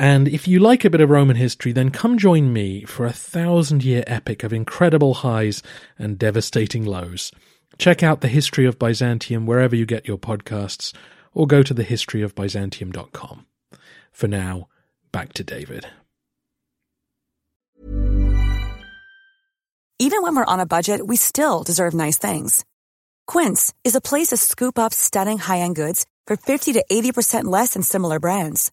and if you like a bit of Roman history, then come join me for a thousand year epic of incredible highs and devastating lows. Check out the history of Byzantium wherever you get your podcasts, or go to thehistoryofbyzantium.com. For now, back to David. Even when we're on a budget, we still deserve nice things. Quince is a place to scoop up stunning high end goods for 50 to 80% less than similar brands.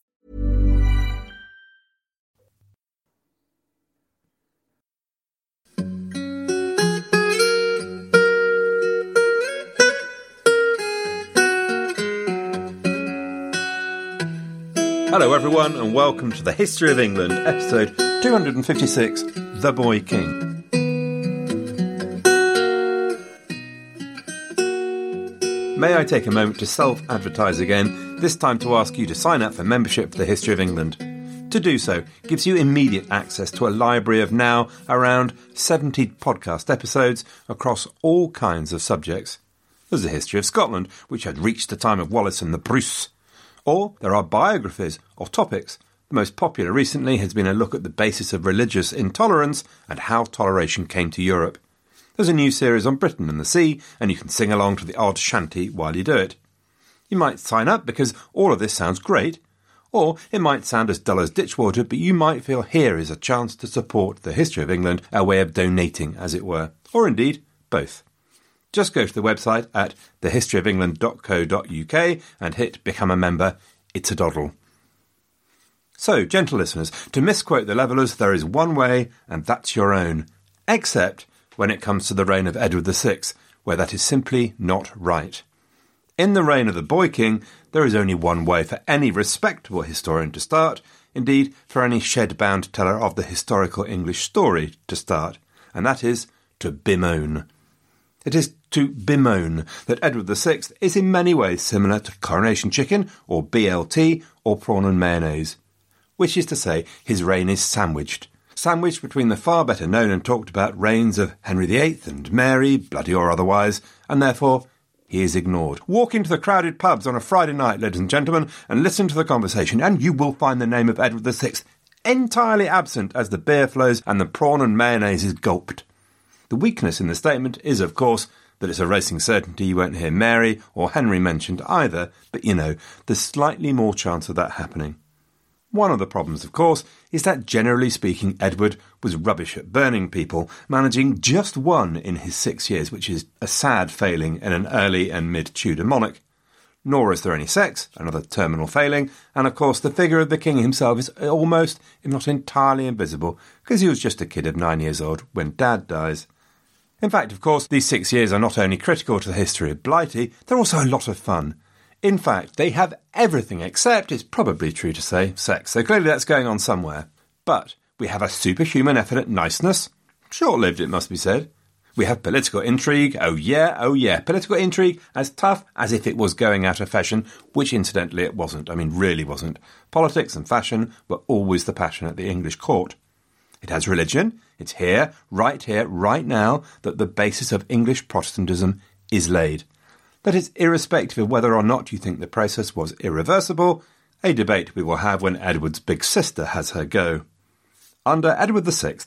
Hello, everyone, and welcome to the History of England, episode 256 The Boy King. May I take a moment to self advertise again, this time to ask you to sign up for membership for the History of England. To do so gives you immediate access to a library of now around 70 podcast episodes across all kinds of subjects. There's the history of Scotland, which had reached the time of Wallace and the Bruce. Or there are biographies or topics. The most popular recently has been a look at the basis of religious intolerance and how toleration came to Europe. There's a new series on Britain and the sea, and you can sing along to the odd shanty while you do it. You might sign up because all of this sounds great, or it might sound as dull as ditchwater, but you might feel here is a chance to support the history of England, a way of donating, as it were, or indeed both. Just go to the website at thehistoryofengland.co.uk and hit Become a Member. It's a doddle. So, gentle listeners, to misquote the levellers, there is one way, and that's your own. Except when it comes to the reign of Edward VI, where that is simply not right. In the reign of the Boy King, there is only one way for any respectable historian to start, indeed, for any shed bound teller of the historical English story to start, and that is to bemoan. It is to bemoan that Edward VI is in many ways similar to Coronation Chicken, or BLT, or Prawn and Mayonnaise. Which is to say, his reign is sandwiched. Sandwiched between the far better known and talked about reigns of Henry VIII and Mary, bloody or otherwise, and therefore he is ignored. Walk into the crowded pubs on a Friday night, ladies and gentlemen, and listen to the conversation, and you will find the name of Edward VI entirely absent as the beer flows and the prawn and mayonnaise is gulped. The weakness in the statement is, of course, that it's a racing certainty you won't hear Mary or Henry mentioned either, but you know, there's slightly more chance of that happening. One of the problems, of course, is that generally speaking, Edward was rubbish at burning people, managing just one in his six years, which is a sad failing in an early and mid Tudor monarch. Nor is there any sex, another terminal failing, and of course the figure of the king himself is almost, if not entirely invisible, because he was just a kid of nine years old when dad dies. In fact, of course, these six years are not only critical to the history of Blighty, they're also a lot of fun. In fact, they have everything except, it's probably true to say, sex, so clearly that's going on somewhere. But we have a superhuman effort at niceness. Short lived, it must be said. We have political intrigue, oh yeah, oh yeah, political intrigue as tough as if it was going out of fashion, which incidentally it wasn't, I mean really wasn't. Politics and fashion were always the passion at the English court. It has religion. It's here, right here, right now, that the basis of English Protestantism is laid. That is irrespective of whether or not you think the process was irreversible, a debate we will have when Edward's big sister has her go. Under Edward VI,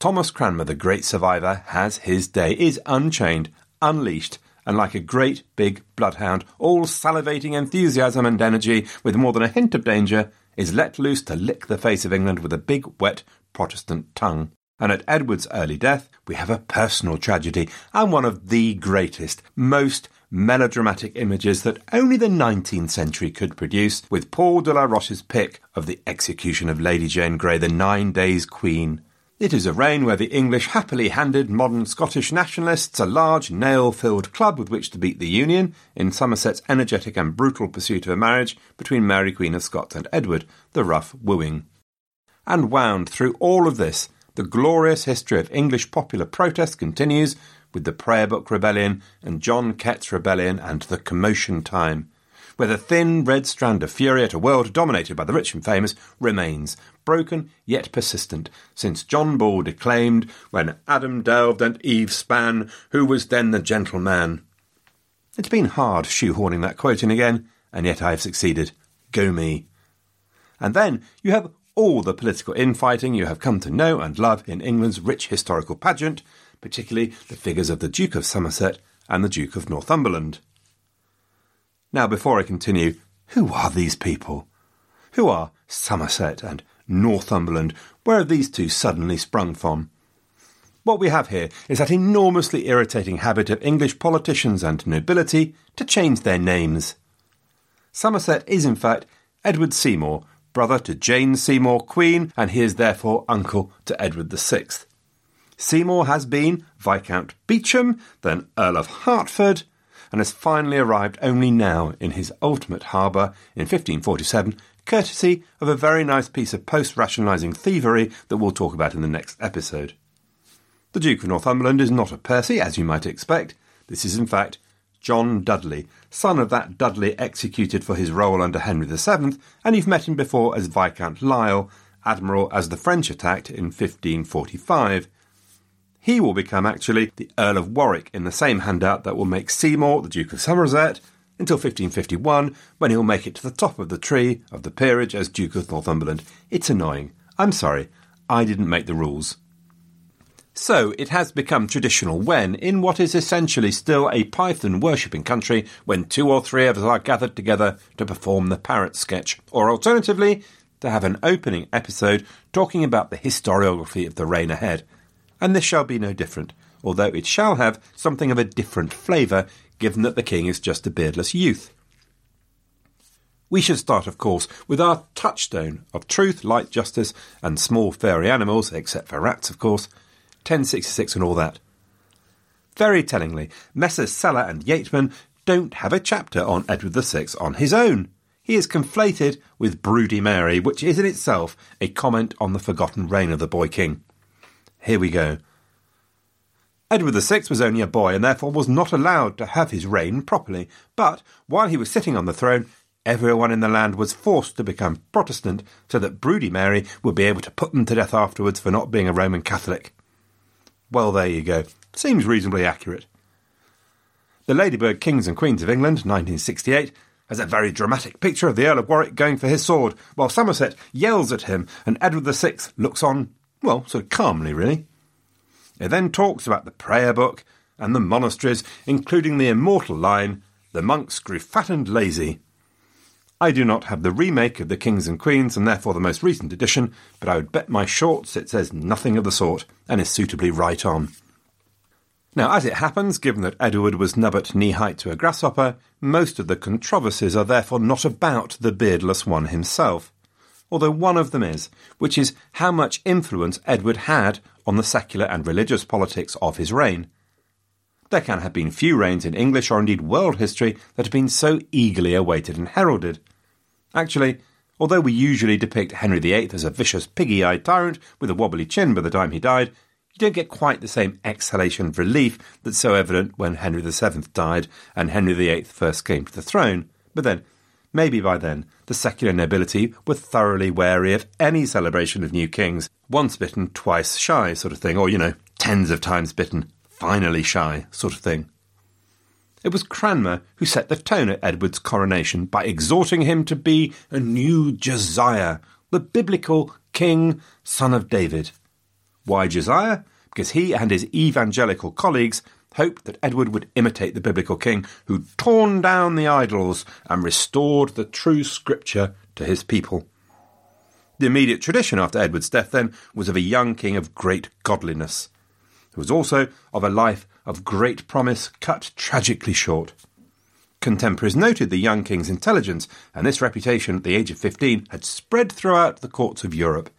Thomas Cranmer, the great survivor, has his day, is unchained, unleashed, and like a great big bloodhound, all salivating enthusiasm and energy, with more than a hint of danger, is let loose to lick the face of England with a big, wet Protestant tongue. And at Edward's early death, we have a personal tragedy, and one of the greatest, most melodramatic images that only the 19th century could produce, with Paul Delaroche's pick of the execution of Lady Jane Grey, the nine days queen. It is a reign where the English happily handed modern Scottish nationalists a large nail filled club with which to beat the Union in Somerset's energetic and brutal pursuit of a marriage between Mary Queen of Scots and Edward, the rough wooing. And wound through all of this, the glorious history of English popular protest continues with the Prayer Book Rebellion and John Kett's Rebellion and the Commotion Time where the thin red strand of fury at a world dominated by the rich and famous remains, broken yet persistent, since John Ball declaimed, When Adam delved and Eve span, who was then the gentleman? It's been hard shoehorning that quote in again, and yet I have succeeded. Go me. And then you have all the political infighting you have come to know and love in England's rich historical pageant, particularly the figures of the Duke of Somerset and the Duke of Northumberland. Now, before I continue, who are these people? Who are Somerset and Northumberland? Where have these two suddenly sprung from? What we have here is that enormously irritating habit of English politicians and nobility to change their names. Somerset is, in fact, Edward Seymour, brother to Jane Seymour, Queen, and he is therefore uncle to Edward VI. Seymour has been Viscount Beauchamp, then Earl of Hertford, and has finally arrived only now in his ultimate harbour in 1547, courtesy of a very nice piece of post rationalising thievery that we'll talk about in the next episode. The Duke of Northumberland is not a Percy, as you might expect. This is, in fact, John Dudley, son of that Dudley executed for his role under Henry VII, and you've met him before as Viscount Lisle, Admiral as the French attacked in 1545. He will become actually the Earl of Warwick in the same handout that will make Seymour the Duke of Somerset until 1551, when he'll make it to the top of the tree of the peerage as Duke of Northumberland. It's annoying. I'm sorry. I didn't make the rules. So it has become traditional when, in what is essentially still a python worshipping country, when two or three of us are gathered together to perform the parrot sketch, or alternatively, to have an opening episode talking about the historiography of the reign ahead and this shall be no different, although it shall have something of a different flavour, given that the king is just a beardless youth. We should start, of course, with our touchstone of truth, light, justice, and small furry animals, except for rats, of course, 1066 and all that. Very tellingly, Messrs. Sellar and Yeatman don't have a chapter on Edward VI on his own. He is conflated with Broody Mary, which is in itself a comment on the forgotten reign of the boy king. Here we go. Edward VI was only a boy and therefore was not allowed to have his reign properly, but while he was sitting on the throne, everyone in the land was forced to become Protestant so that Broody Mary would be able to put them to death afterwards for not being a Roman Catholic. Well, there you go. Seems reasonably accurate. The Ladybird Kings and Queens of England, 1968, has a very dramatic picture of the Earl of Warwick going for his sword, while Somerset yells at him and Edward VI looks on well, sort of calmly, really. It then talks about the prayer book and the monasteries, including the immortal line, The monks grew fat and lazy. I do not have the remake of the Kings and Queens, and therefore the most recent edition, but I would bet my shorts it says nothing of the sort, and is suitably right on. Now, as it happens, given that Edward was nubbut knee height to a grasshopper, most of the controversies are therefore not about the beardless one himself although one of them is, which is how much influence Edward had on the secular and religious politics of his reign. There can have been few reigns in English or indeed world history that have been so eagerly awaited and heralded. Actually, although we usually depict Henry VIII as a vicious, piggy eyed tyrant with a wobbly chin by the time he died, you don't get quite the same exhalation of relief that's so evident when Henry VII died and Henry VIII first came to the throne. But then, Maybe by then, the secular nobility were thoroughly wary of any celebration of new kings. Once bitten, twice shy, sort of thing, or, you know, tens of times bitten, finally shy, sort of thing. It was Cranmer who set the tone at Edward's coronation by exhorting him to be a new Josiah, the biblical king, son of David. Why Josiah? Because he and his evangelical colleagues hoped that Edward would imitate the biblical king who'd torn down the idols and restored the true scripture to his people. The immediate tradition after Edward's death, then, was of a young king of great godliness, who was also of a life of great promise cut tragically short. Contemporaries noted the young king's intelligence, and this reputation at the age of 15 had spread throughout the courts of Europe.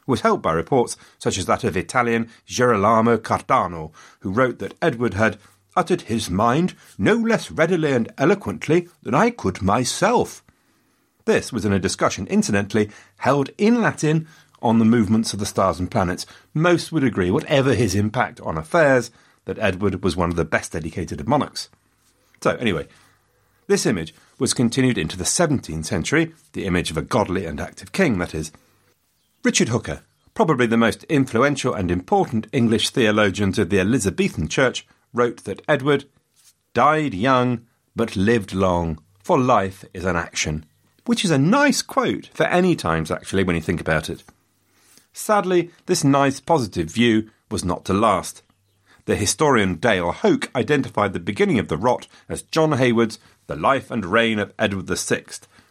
It was helped by reports such as that of Italian Girolamo Cardano, who wrote that Edward had uttered his mind no less readily and eloquently than I could myself, this was in a discussion, incidentally, held in Latin on the movements of the stars and planets. Most would agree, whatever his impact on affairs, that Edward was one of the best educated of monarchs. So, anyway, this image was continued into the 17th century, the image of a godly and active king, that is. Richard Hooker, probably the most influential and important English theologian of the Elizabethan Church, wrote that Edward died young but lived long, for life is an action which is a nice quote for any times, actually, when you think about it. Sadly, this nice positive view was not to last. The historian Dale Hoak identified the beginning of the rot as John Hayward's The Life and Reign of Edward VI,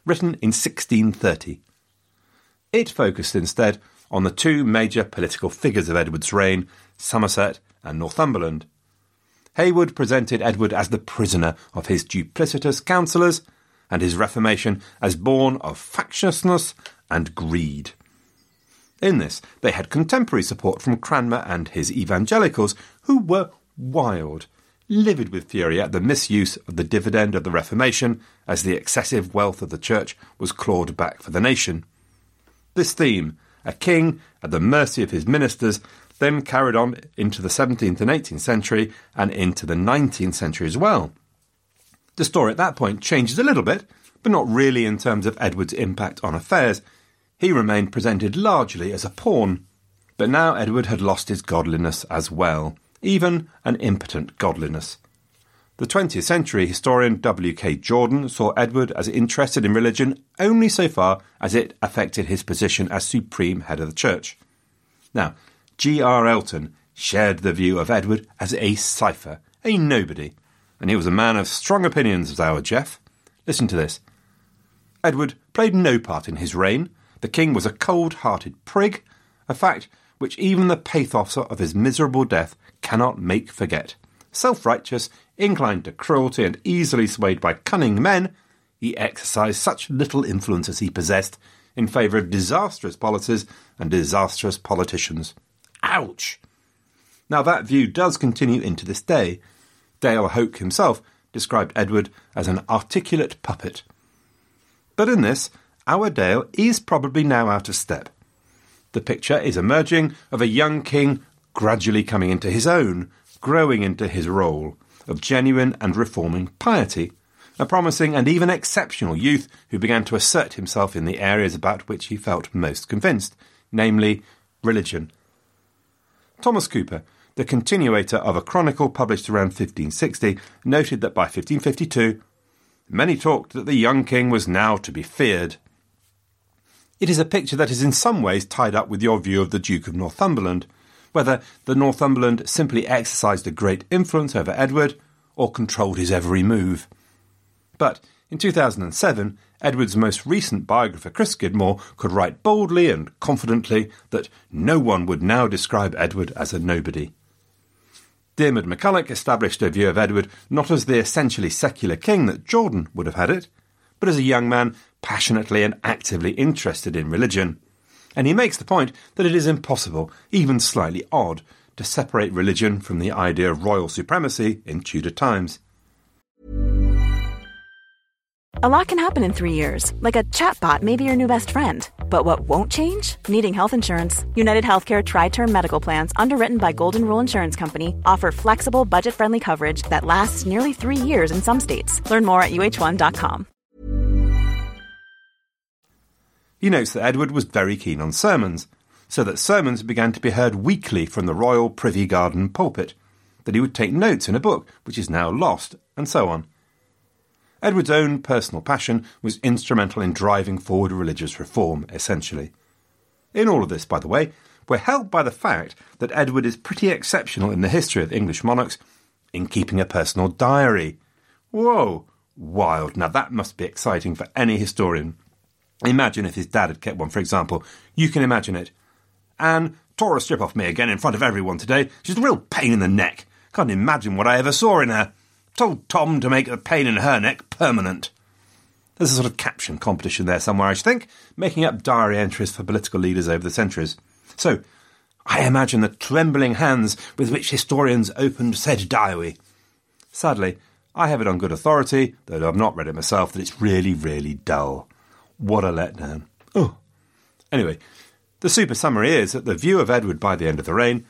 written in 1630. It focused instead on the two major political figures of Edward's reign, Somerset and Northumberland. Hayward presented Edward as the prisoner of his duplicitous counsellors and his Reformation as born of factiousness and greed. In this, they had contemporary support from Cranmer and his evangelicals, who were wild, livid with fury at the misuse of the dividend of the Reformation as the excessive wealth of the Church was clawed back for the nation. This theme, a king at the mercy of his ministers, then carried on into the 17th and 18th century and into the 19th century as well. The story at that point changes a little bit, but not really in terms of Edward's impact on affairs. He remained presented largely as a pawn. But now Edward had lost his godliness as well, even an impotent godliness. The 20th century historian W.K. Jordan saw Edward as interested in religion only so far as it affected his position as supreme head of the church. Now, G.R. Elton shared the view of Edward as a cipher, a nobody, and he was a man of strong opinions, as our Geoff. Listen to this. Edward played no part in his reign. The king was a cold hearted prig, a fact which even the pathos of his miserable death cannot make forget. Self righteous, inclined to cruelty, and easily swayed by cunning men, he exercised such little influence as he possessed in favour of disastrous policies and disastrous politicians. Ouch! Now, that view does continue into this day, Dale Hoak himself described Edward as an articulate puppet. But in this, our Dale is probably now out of step. The picture is emerging of a young king gradually coming into his own, growing into his role of genuine and reforming piety, a promising and even exceptional youth who began to assert himself in the areas about which he felt most convinced, namely religion. Thomas Cooper the continuator of a chronicle published around 1560, noted that by 1552 many talked that the young king was now to be feared. It is a picture that is in some ways tied up with your view of the Duke of Northumberland, whether the Northumberland simply exercised a great influence over Edward or controlled his every move. But in 2007, Edward's most recent biographer, Chris Skidmore, could write boldly and confidently that no one would now describe Edward as a nobody. Diarmaid MacCulloch established a view of Edward not as the essentially secular king that Jordan would have had it, but as a young man passionately and actively interested in religion. And he makes the point that it is impossible, even slightly odd, to separate religion from the idea of royal supremacy in Tudor times. A lot can happen in three years, like a chatbot may be your new best friend. But what won't change? Needing health insurance. United Healthcare Tri Term Medical Plans, underwritten by Golden Rule Insurance Company, offer flexible, budget friendly coverage that lasts nearly three years in some states. Learn more at uh1.com. He notes that Edward was very keen on sermons, so that sermons began to be heard weekly from the royal privy garden pulpit, that he would take notes in a book, which is now lost, and so on. Edward's own personal passion was instrumental in driving forward religious reform, essentially. In all of this, by the way, we're helped by the fact that Edward is pretty exceptional in the history of English monarchs in keeping a personal diary. Whoa, wild. Now that must be exciting for any historian. Imagine if his dad had kept one, for example. You can imagine it. Anne tore a strip off me again in front of everyone today. She's a real pain in the neck. Can't imagine what I ever saw in her. Told Tom to make the pain in her neck permanent. There's a sort of caption competition there somewhere, I should think, making up diary entries for political leaders over the centuries. So, I imagine the trembling hands with which historians opened said diary. Sadly, I have it on good authority, though I've not read it myself, that it's really, really dull. What a letdown. Oh. Anyway, the super summary is that the view of Edward by the end of the reign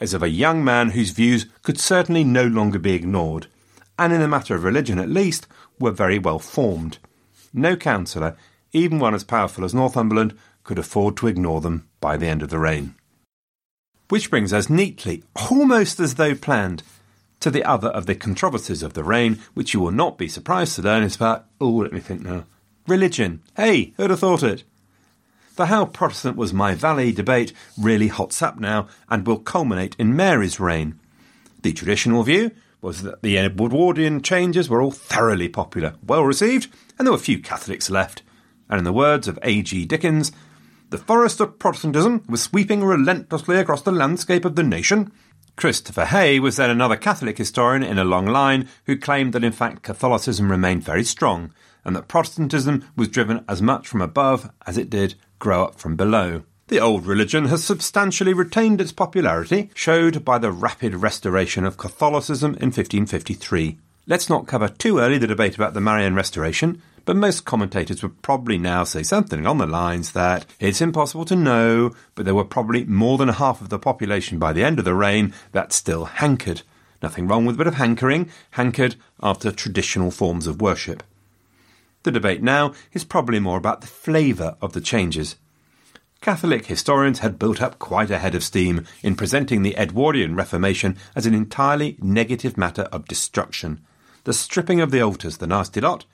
is of a young man whose views could certainly no longer be ignored, and in the matter of religion at least, were very well formed. No councillor, even one as powerful as Northumberland, could afford to ignore them by the end of the reign. Which brings us neatly, almost as though planned, to the other of the controversies of the reign, which you will not be surprised to learn is about, oh, let me think now, religion. Hey, who'd have thought it? The How Protestant Was My Valley debate really hots up now and will culminate in Mary's reign. The traditional view was that the Edwardian changes were all thoroughly popular, well received, and there were few Catholics left. And in the words of A.G. Dickens, the forest of Protestantism was sweeping relentlessly across the landscape of the nation. Christopher Haigh was then another Catholic historian in a long line who claimed that in fact Catholicism remained very strong and that Protestantism was driven as much from above as it did grow up from below. The old religion has substantially retained its popularity, showed by the rapid restoration of Catholicism in 1553. Let's not cover too early the debate about the Marian Restoration, but most commentators would probably now say something along the lines that it's impossible to know, but there were probably more than half of the population by the end of the reign that still hankered. Nothing wrong with a bit of hankering, hankered after traditional forms of worship. The debate now is probably more about the flavour of the changes. Catholic historians had built up quite a head of steam in presenting the Edwardian Reformation as an entirely negative matter of destruction. The stripping of the altars, the nasty lot,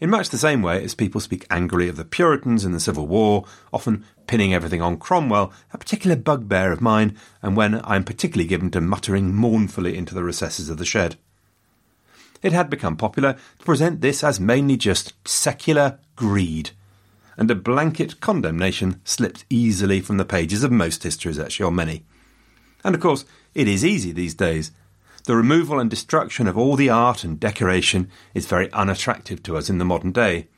in much the same way as people speak angrily of the Puritans in the Civil War, often pinning everything on Cromwell, a particular bugbear of mine, and when I am particularly given to muttering mournfully into the recesses of the shed. It had become popular to present this as mainly just secular greed, and a blanket condemnation slipped easily from the pages of most histories, actually, or many. And of course, it is easy these days. The removal and destruction of all the art and decoration is very unattractive to us in the modern day.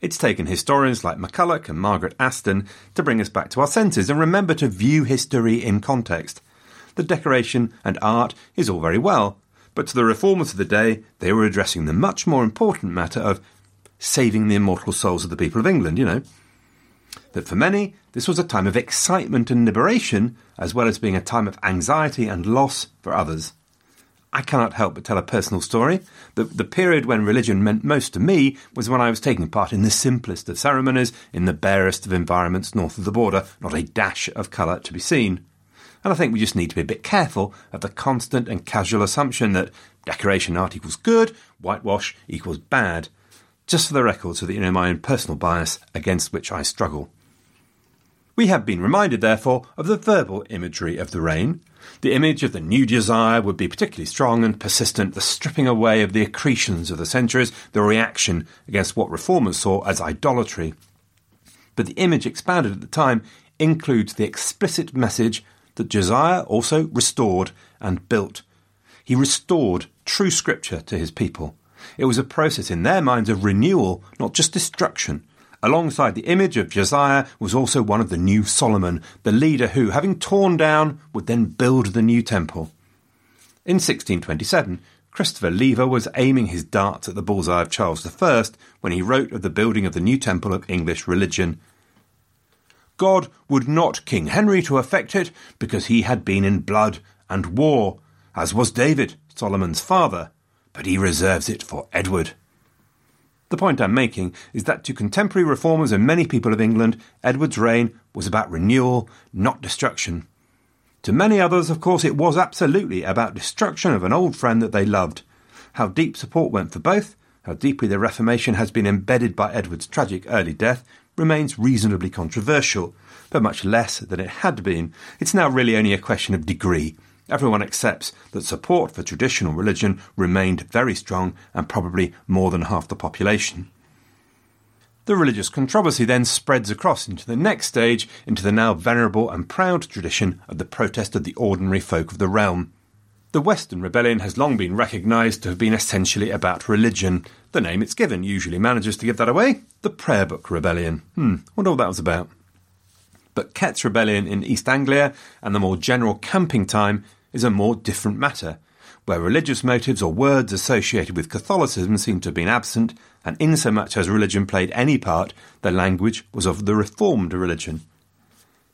It's taken historians like MacCulloch and Margaret Aston to bring us back to our senses and remember to view history in context. The decoration and art is all very well, but to the reformers of the day, they were addressing the much more important matter of saving the immortal souls of the people of England, you know. That for many, this was a time of excitement and liberation, as well as being a time of anxiety and loss for others. I cannot help but tell a personal story. The, the period when religion meant most to me was when I was taking part in the simplest of ceremonies in the barest of environments north of the border, not a dash of colour to be seen. And I think we just need to be a bit careful of the constant and casual assumption that decoration art equals good, whitewash equals bad. Just for the record, so that you know my own personal bias against which I struggle. We have been reminded, therefore, of the verbal imagery of the reign. The image of the new Josiah would be particularly strong and persistent, the stripping away of the accretions of the centuries, the reaction against what reformers saw as idolatry. But the image expounded at the time includes the explicit message that Josiah also restored and built. He restored true scripture to his people. It was a process in their minds of renewal, not just destruction. Alongside the image of Josiah was also one of the new Solomon, the leader who, having torn down, would then build the new temple. In 1627, Christopher Lever was aiming his darts at the bullseye of Charles I when he wrote of the building of the new temple of English religion. God would not King Henry to effect it, because he had been in blood and war, as was David, Solomon's father, but he reserves it for Edward. The point I'm making is that to contemporary reformers and many people of England, Edward's reign was about renewal, not destruction. To many others, of course, it was absolutely about destruction of an old friend that they loved. How deep support went for both, how deeply the Reformation has been embedded by Edward's tragic early death, remains reasonably controversial, but much less than it had been. It's now really only a question of degree. Everyone accepts that support for traditional religion remained very strong and probably more than half the population. The religious controversy then spreads across into the next stage, into the now venerable and proud tradition of the protest of the ordinary folk of the realm. The Western Rebellion has long been recognised to have been essentially about religion. The name it's given usually manages to give that away the Prayer Book Rebellion. Hmm, wonder what that was about. But Kett's rebellion in East Anglia and the more general camping time is a more different matter, where religious motives or words associated with Catholicism seem to have been absent, and insomuch as religion played any part, the language was of the Reformed religion.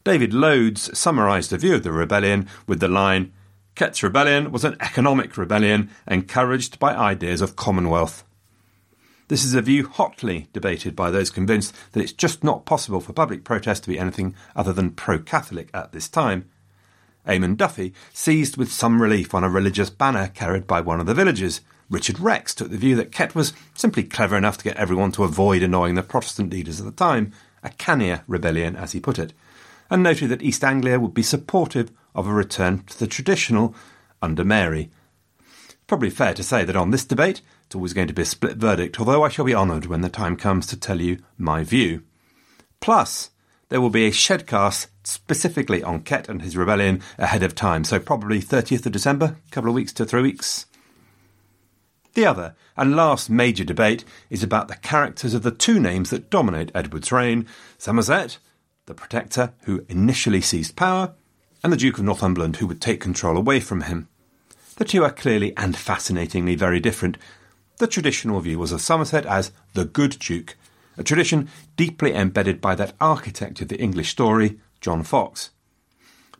David Loades summarised the view of the rebellion with the line Kett's rebellion was an economic rebellion encouraged by ideas of commonwealth. This is a view hotly debated by those convinced that it's just not possible for public protest to be anything other than pro Catholic at this time. Eamon Duffy seized with some relief on a religious banner carried by one of the villagers. Richard Rex took the view that Kett was simply clever enough to get everyone to avoid annoying the Protestant leaders of the time, a cannier rebellion, as he put it, and noted that East Anglia would be supportive of a return to the traditional under Mary. Probably fair to say that on this debate, it's always going to be a split verdict, although I shall be honoured when the time comes to tell you my view. Plus, there will be a shedcast specifically on Kett and his rebellion ahead of time, so probably 30th of December, a couple of weeks to three weeks. The other and last major debate is about the characters of the two names that dominate Edward's reign Somerset, the protector who initially seized power, and the Duke of Northumberland who would take control away from him. The two are clearly and fascinatingly very different. The traditional view was of Somerset as the good Duke, a tradition deeply embedded by that architect of the English story, John Foxe.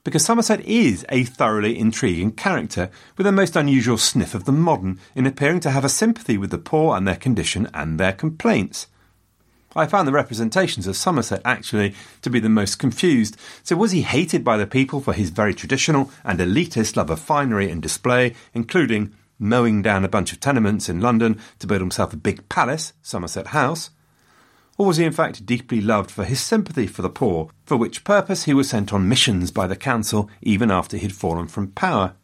Because Somerset is a thoroughly intriguing character, with a most unusual sniff of the modern in appearing to have a sympathy with the poor and their condition and their complaints. I found the representations of Somerset actually to be the most confused. So, was he hated by the people for his very traditional and elitist love of finery and display, including mowing down a bunch of tenements in London to build himself a big palace, Somerset House? Or was he in fact deeply loved for his sympathy for the poor, for which purpose he was sent on missions by the council even after he had fallen from power?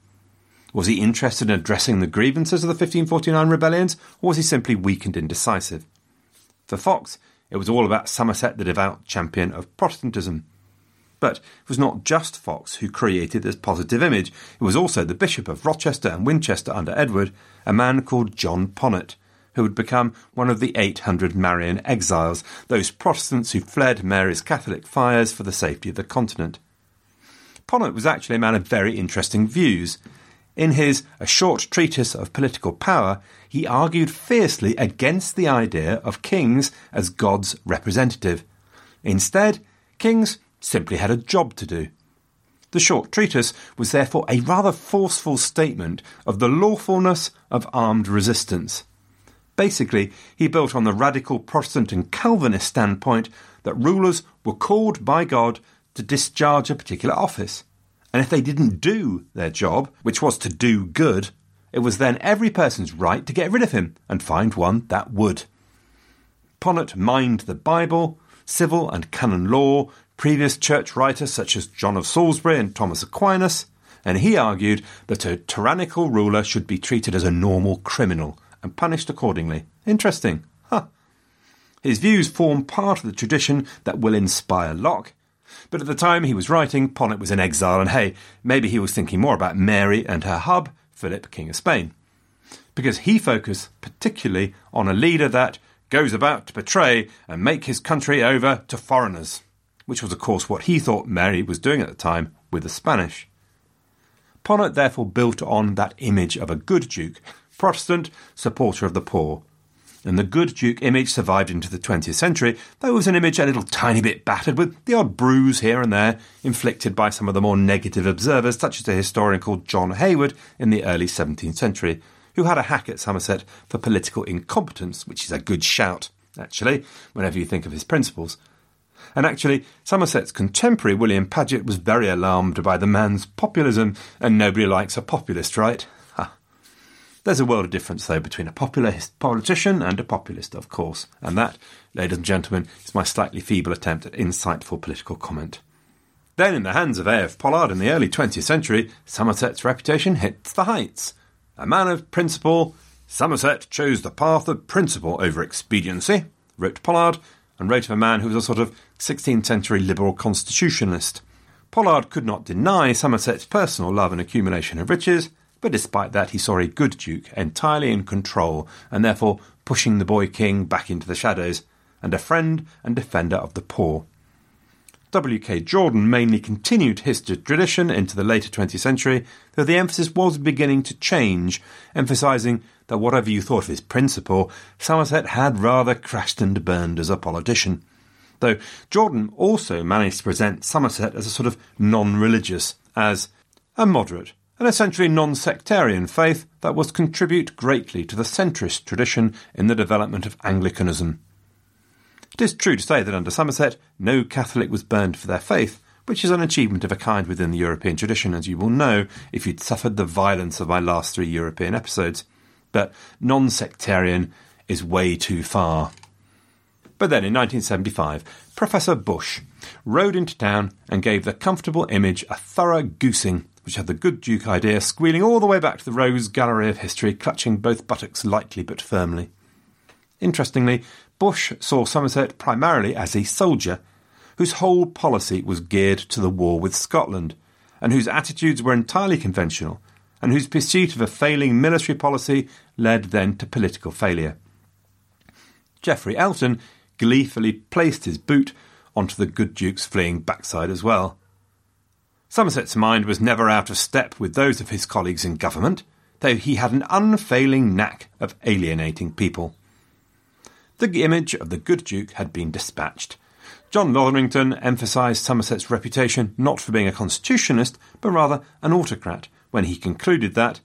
Was he interested in addressing the grievances of the 1549 rebellions, or was he simply weak and indecisive? For Foxe, it was all about Somerset, the devout champion of Protestantism. But it was not just Foxe who created this positive image, it was also the Bishop of Rochester and Winchester under Edward, a man called John Ponet, who would become one of the 800 Marian exiles, those Protestants who fled Mary's Catholic fires for the safety of the continent. Ponet was actually a man of very interesting views. In his A Short Treatise of Political Power, he argued fiercely against the idea of kings as God's representative. Instead, kings simply had a job to do. The short treatise was therefore a rather forceful statement of the lawfulness of armed resistance. Basically, he built on the radical Protestant and Calvinist standpoint that rulers were called by God to discharge a particular office. And if they didn't do their job, which was to do good, it was then every person's right to get rid of him and find one that would. Ponet mined the Bible, civil and canon law, previous church writers such as John of Salisbury and Thomas Aquinas, and he argued that a tyrannical ruler should be treated as a normal criminal and punished accordingly. Interesting. Huh. His views form part of the tradition that will inspire Locke, but at the time he was writing, Ponet was in exile, and hey, maybe he was thinking more about Mary and her hub, Philip, King of Spain. Because he focused particularly on a leader that goes about to betray and make his country over to foreigners, which was, of course, what he thought Mary was doing at the time with the Spanish. Ponet therefore built on that image of a good duke, Protestant, supporter of the poor, and the good Duke image survived into the 20th century, though it was an image a little tiny bit battered, with the odd bruise here and there inflicted by some of the more negative observers, such as a historian called John Hayward in the early 17th century, who had a hack at Somerset for political incompetence, which is a good shout, actually, whenever you think of his principles. And actually, Somerset's contemporary William Paget was very alarmed by the man's populism, and nobody likes a populist, right? There's a world of difference, though, between a populist politician and a populist, of course. And that, ladies and gentlemen, is my slightly feeble attempt at insightful political comment. Then, in the hands of A.F. Pollard in the early 20th century, Somerset's reputation hits the heights. A man of principle, Somerset chose the path of principle over expediency, wrote Pollard, and wrote of a man who was a sort of 16th century liberal constitutionalist. Pollard could not deny Somerset's personal love and accumulation of riches, but despite that he saw a good duke entirely in control and therefore pushing the boy king back into the shadows, and a friend and defender of the poor. W.K. Jordan mainly continued his tradition into the later 20th century, though the emphasis was beginning to change, emphasising that whatever you thought of his principle, Somerset had rather crashed and burned as a politician. Though Jordan also managed to present Somerset as a sort of non religious, as a moderate, an essentially non sectarian faith that was contribute greatly to the centrist tradition in the development of Anglicanism. It is true to say that under Somerset, no Catholic was burned for their faith, which is an achievement of a kind within the European tradition, as you will know if you'd suffered the violence of my last three European episodes. But non sectarian is way too far. But then in 1975, Professor Bush rode into town and gave the comfortable image a thorough goosing, which had the good Duke idea squealing all the way back to the Rose Gallery of History, clutching both buttocks lightly but firmly. Interestingly, Bush saw Somerset primarily as a soldier, whose whole policy was geared to the war with Scotland, and whose attitudes were entirely conventional, and whose pursuit of a failing military policy led then to political failure. Geoffrey Elton gleefully placed his boot onto the good Duke's fleeing backside as well. Somerset's mind was never out of step with those of his colleagues in government, though he had an unfailing knack of alienating people. The image of the good Duke had been dispatched. John Lorington emphasised Somerset's reputation not for being a constitutionalist, but rather an autocrat, when he concluded that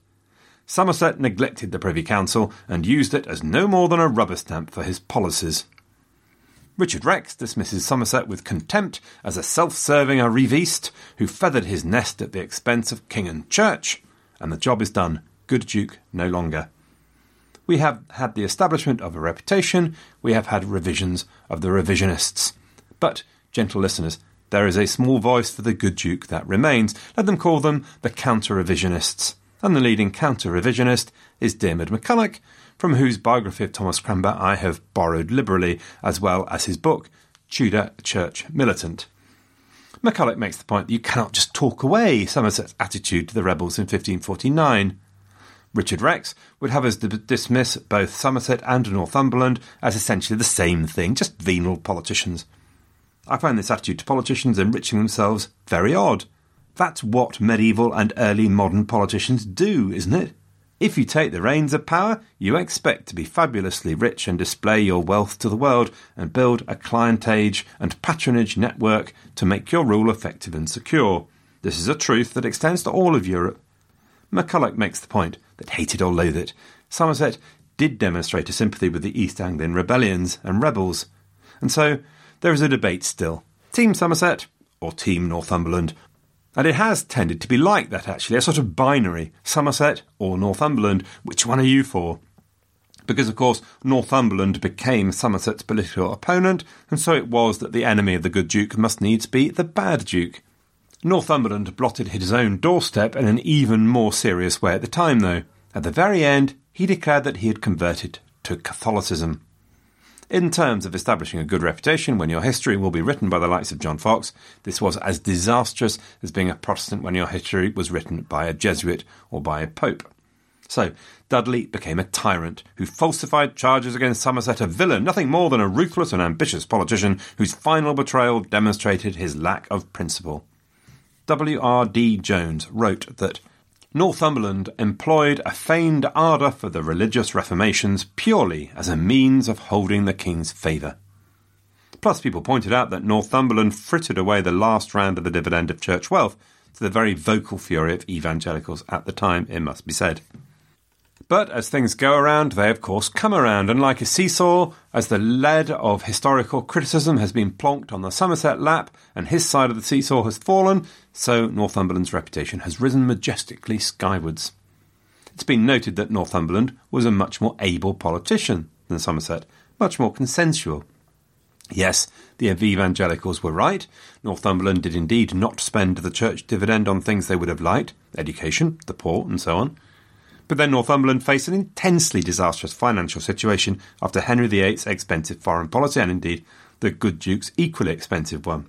Somerset neglected the Privy Council and used it as no more than a rubber stamp for his policies. Richard Rex dismisses Somerset with contempt as a self-serving arriviste who feathered his nest at the expense of king and church, and the job is done. Good Duke no longer. We have had the establishment of a reputation, we have had revisions of the revisionists. But, gentle listeners, there is a small voice for the good Duke that remains. Let them call them the counter revisionists. And the leading counter revisionist is Diarmaid MacCulloch, from whose biography of Thomas Cranmer I have borrowed liberally, as well as his book, Tudor Church Militant. MacCulloch makes the point that you cannot just talk away Somerset's attitude to the rebels in 1549. Richard Rex would have us dismiss both Somerset and Northumberland as essentially the same thing, just venal politicians. I find this attitude to politicians enriching themselves very odd. That's what medieval and early modern politicians do, isn't it? If you take the reins of power, you expect to be fabulously rich and display your wealth to the world and build a clientage and patronage network to make your rule effective and secure. This is a truth that extends to all of Europe. MacCulloch makes the point that hate it or loathe it, Somerset did demonstrate a sympathy with the East Anglian rebellions and rebels. And so there is a debate still Team Somerset or Team Northumberland. And it has tended to be like that, actually, a sort of binary Somerset or Northumberland. Which one are you for? Because, of course, Northumberland became Somerset's political opponent, and so it was that the enemy of the good Duke must needs be the bad Duke. Northumberland blotted his own doorstep in an even more serious way at the time, though. At the very end, he declared that he had converted to Catholicism. In terms of establishing a good reputation when your history will be written by the likes of John Foxe, this was as disastrous as being a Protestant when your history was written by a Jesuit or by a Pope. So, Dudley became a tyrant who falsified charges against Somerset, a villain, nothing more than a ruthless and ambitious politician whose final betrayal demonstrated his lack of principle. W.R.D. Jones wrote that Northumberland employed a feigned ardour for the religious reformations purely as a means of holding the king's favour. Plus, people pointed out that Northumberland frittered away the last round of the dividend of church wealth to the very vocal fury of evangelicals at the time, it must be said. But as things go around, they of course come around, and like a seesaw, as the lead of historical criticism has been plonked on the Somerset lap and his side of the seesaw has fallen, so Northumberland's reputation has risen majestically skywards. It's been noted that Northumberland was a much more able politician than Somerset, much more consensual. Yes, the evangelicals were right. Northumberland did indeed not spend the church dividend on things they would have liked education, the poor, and so on. But then Northumberland faced an intensely disastrous financial situation after Henry VIII's expensive foreign policy, and indeed the good Duke's equally expensive one.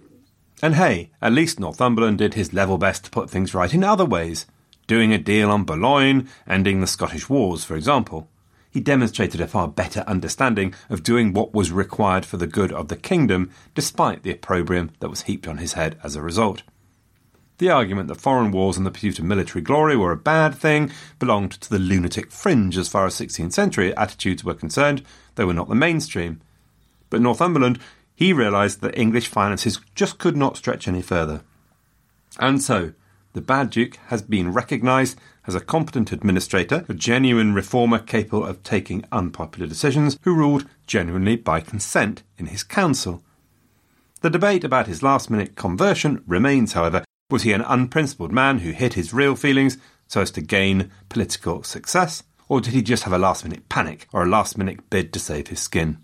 And hey, at least Northumberland did his level best to put things right in other ways, doing a deal on Boulogne, ending the Scottish Wars, for example he demonstrated a far better understanding of doing what was required for the good of the kingdom, despite the opprobrium that was heaped on his head as a result. The argument that foreign wars and the pursuit of military glory were a bad thing belonged to the lunatic fringe as far as 16th century attitudes were concerned, they were not the mainstream. But Northumberland, he realised that English finances just could not stretch any further. And so, the bad Duke has been recognised as a competent administrator, a genuine reformer capable of taking unpopular decisions, who ruled genuinely by consent in his council. The debate about his last minute conversion remains, however. Was he an unprincipled man who hid his real feelings so as to gain political success? Or did he just have a last minute panic or a last minute bid to save his skin?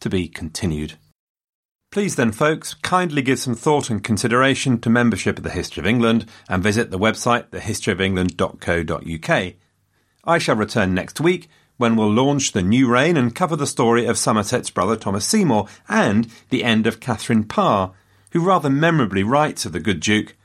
To be continued. Please then, folks, kindly give some thought and consideration to membership of the History of England and visit the website thehistoryofengland.co.uk. I shall return next week when we'll launch the new reign and cover the story of Somerset's brother Thomas Seymour and the end of Catherine Parr, who rather memorably writes of the good Duke.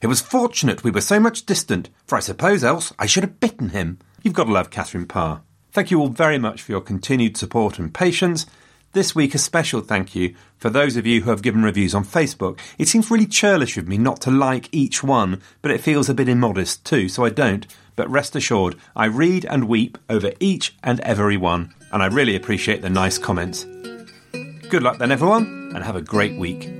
It was fortunate we were so much distant, for I suppose else I should have bitten him. You've got to love Catherine Parr. Thank you all very much for your continued support and patience, this week, a special thank you for those of you who have given reviews on Facebook. It seems really churlish of me not to like each one, but it feels a bit immodest too, so I don't. But rest assured, I read and weep over each and every one, and I really appreciate the nice comments. Good luck then, everyone, and have a great week.